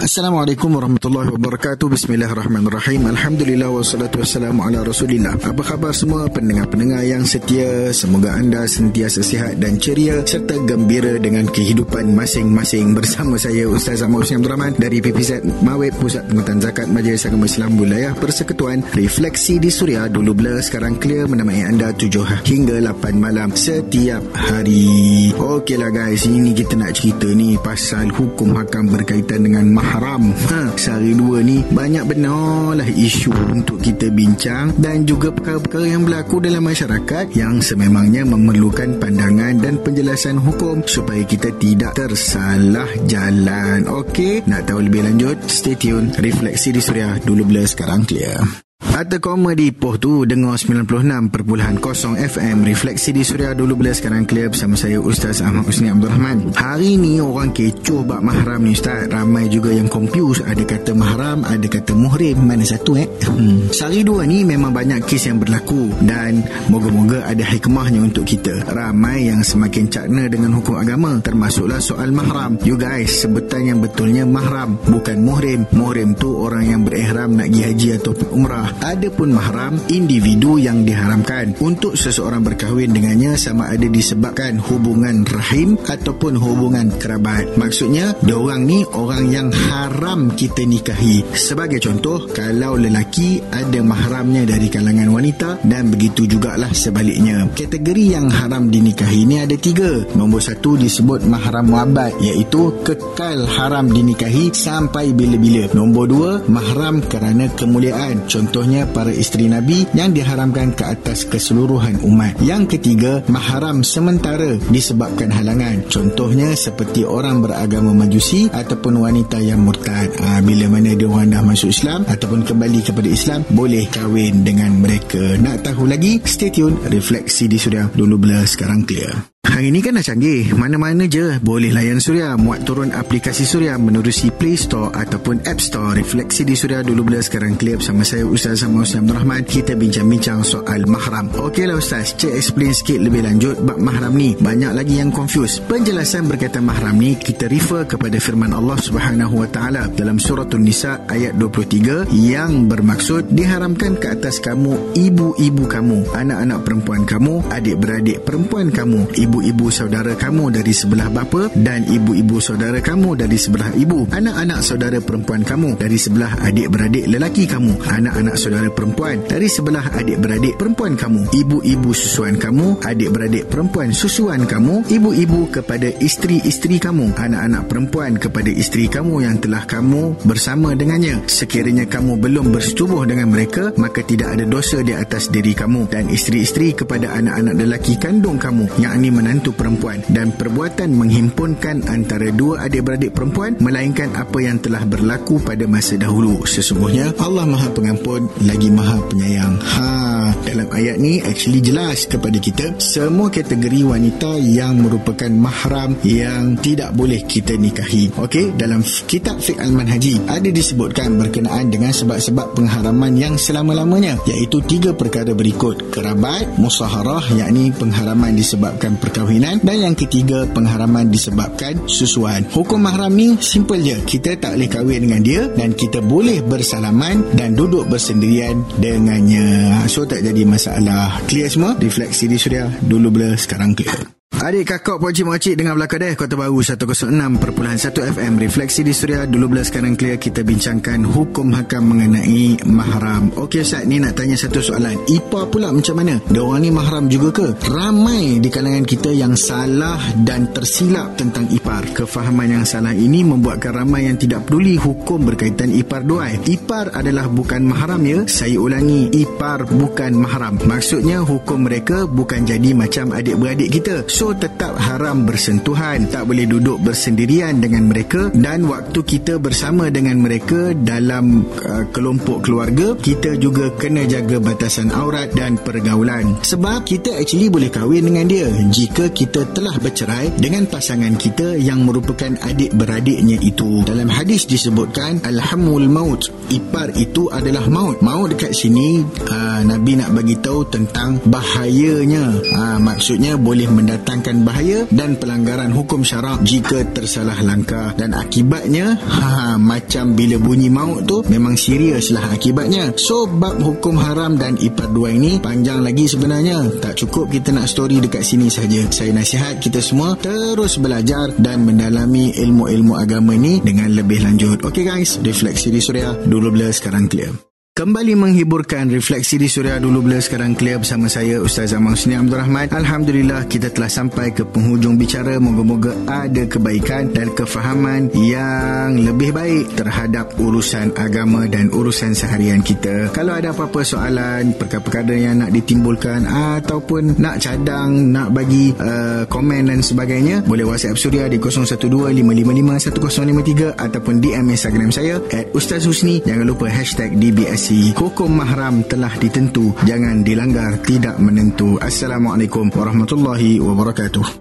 Assalamualaikum warahmatullahi wabarakatuh. Bismillahirrahmanirrahim. Alhamdulillah wassalatu wassalamu ala rasulillah. Apa khabar semua pendengar-pendengar yang setia? Semoga anda sentiasa sihat dan ceria Serta gembira dengan kehidupan masing-masing. Bersama saya Ustaz Ahmad Husni Abdul Rahman Dari PPZ Mawib Pusat Pengutan Zakat Majlis Agama Islam Wilayah Persekutuan Refleksi di Suria. Dulu blur sekarang clear Menemani anda 7 hingga 8 malam Setiap hari. Okeylah guys Ini kita nak cerita ni Pasal hukum hakam berkaitan dengan mahal haram. Ha, Sehari dua ni banyak benar lah isu untuk kita bincang Dan juga perkara-perkara yang berlaku dalam masyarakat Yang sememangnya memerlukan pandangan dan penjelasan hukum Supaya kita tidak tersalah jalan. Okey, nak tahu lebih lanjut? Stay tune Refleksi di Suria. Dulu blur sekarang clear Kata koma di Ipoh tu Dengar 96.0 FM Refleksi di Suria dulu bila sekarang clear Bersama saya Ustaz Ahmad Husni Abdul Rahman Hari ni orang kecoh bak mahram ni Ustaz. Ramai juga yang confused. Ada kata mahram Ada kata muhrim. Mana satu eh? Hmm. Sehari dua ni memang banyak kes yang berlaku. Dan moga-moga ada hikmahnya untuk kita. Ramai yang semakin cakna dengan hukum agama Termasuklah soal mahram. You guys Sebutan yang betulnya mahram Bukan muhrim. Muhrim tu orang yang berihram Nak pergi haji ataupun umrah Adapun mahram individu yang diharamkan untuk seseorang berkahwin dengannya sama ada disebabkan hubungan rahim ataupun hubungan kerabat. Maksudnya, diorang ni orang yang haram kita nikahi. Sebagai contoh, kalau lelaki ada mahramnya dari kalangan wanita dan begitu jugalah sebaliknya. Kategori yang haram dinikahi ni ada tiga. Nombor satu disebut mahram muabad iaitu kekal haram dinikahi sampai bila-bila. Nombor dua, mahram kerana kemuliaan. Contoh contohnya para isteri Nabi yang diharamkan ke atas keseluruhan umat. Yang ketiga, mahram sementara disebabkan halangan. Contohnya seperti orang beragama majusi ataupun wanita yang murtad. Ha, bila mana dia orang dah masuk Islam ataupun kembali kepada Islam, boleh kahwin dengan mereka. Nak tahu lagi? Stay tune. Refleksi di Suria. Dulu bila sekarang clear. Hari ini kan dah canggih. Mana-mana je boleh layan Suria. Muat turun aplikasi Suria menerusi Play Store ataupun App Store. Refleksi di Suria dulu bila sekarang clear bersama saya Ustaz Sama Ustaz Abdul Rahman. Kita bincang-bincang soal mahram. Okeylah Ustaz, cek explain sikit lebih lanjut bab mahram ni. Banyak lagi yang confused. Penjelasan berkaitan mahram ni kita refer kepada firman Allah Subhanahu Wa Taala dalam surah An-Nisa ayat 23 yang bermaksud diharamkan ke atas kamu ibu-ibu kamu, anak-anak perempuan kamu, adik-beradik perempuan kamu, ibu-ibu saudara kamu dari sebelah bapa dan ibu-ibu saudara kamu dari sebelah ibu, anak-anak saudara perempuan kamu dari sebelah adik-beradik lelaki kamu, anak-anak saudara perempuan dari sebelah adik-beradik perempuan kamu, ibu-ibu susuan kamu, adik-beradik perempuan susuan kamu, ibu-ibu kepada isteri-isteri kamu, anak-anak perempuan kepada isteri kamu yang telah kamu bersama dengannya. Sekiranya kamu belum bersetubuh dengan mereka, maka tidak ada dosa di atas diri kamu dan isteri-isteri kepada anak-anak lelaki kandung kamu, yakni menantu perempuan dan perbuatan menghimpunkan antara dua adik-beradik perempuan melainkan apa yang telah berlaku pada masa dahulu. Sesungguhnya Allah Maha Pengampun lagi Maha Penyayang ayat ni actually jelas kepada kita semua kategori wanita yang merupakan mahram yang tidak boleh kita nikahi. Okey dalam kitab fiqh al-manhaji ada disebutkan berkenaan dengan sebab-sebab pengharaman yang selama-lamanya iaitu tiga perkara berikut. Kerabat musaharah yakni pengharaman disebabkan perkahwinan dan yang ketiga pengharaman disebabkan susuan. Hukum mahram ni simple je. Kita tak boleh kahwin dengan dia dan kita boleh bersalaman dan duduk bersendirian dengannya. So tak jadi masalah clear semua? Refleksi di suria. Dulu bila sekarang clear Adik kakak pakcik makcik dengan belakang deh Kota Baru 106.1 FM Refleksi di Suria Dulu belas sekarang clear. Kita bincangkan hukum hakam mengenai mahram. Okey Ustaz ni nak tanya satu soalan. Ipa pula macam mana? Diorang ni mahram juga ke? Ramai di kalangan kita yang salah dan tersilap tentang ipar. Kefahaman yang salah ini membuatkan ramai yang tidak peduli hukum berkaitan ipar doai. Ipar adalah bukan mahram ya. Saya ulangi Ipar bukan mahram. Maksudnya hukum mereka bukan jadi macam adik-beradik kita. So tetap haram bersentuhan Tak boleh duduk bersendirian dengan mereka Dan waktu kita bersama dengan mereka Dalam uh, kelompok keluarga Kita juga kena jaga batasan aurat dan pergaulan. Sebab kita actually boleh kahwin dengan dia. Jika kita telah bercerai Dengan pasangan kita yang merupakan adik-beradiknya itu. Dalam hadis disebutkan Alhamul maut Ipar itu adalah maut. Maut dekat sini uh, Nabi nak bagi tahu tentang bahayanya. Uh, Maksudnya boleh mendatang mendatangkan bahaya dan pelanggaran hukum syarak jika tersalah langkah. Dan akibatnya ha, macam bila bunyi maut tu memang serius lah akibatnya. So bab hukum haram dan ipar dua ini panjang lagi sebenarnya. Tak cukup kita nak story dekat sini saja. Saya nasihat kita semua terus belajar dan mendalami ilmu-ilmu agama ini dengan lebih lanjut. Ok guys. Refleksi di suria. Dulu bila sekarang clear Kembali menghiburkan refleksi di Suria dulu bila sekarang clear bersama saya Ustaz Zaman Husni Abdul Rahman. Alhamdulillah kita telah sampai ke penghujung bicara. Moga-moga ada kebaikan dan kefahaman yang lebih baik terhadap urusan agama dan urusan seharian kita. Kalau ada apa-apa soalan, perkara-perkara yang nak ditimbulkan ataupun nak cadang, nak bagi uh, komen dan sebagainya, boleh WhatsApp Suria di 0125551053 ataupun DM Instagram saya at Ustaz Husni. Jangan lupa hashtag DBS komunikasi hukum mahram telah ditentu. Jangan dilanggar tidak menentu. Assalamualaikum warahmatullahi wabarakatuh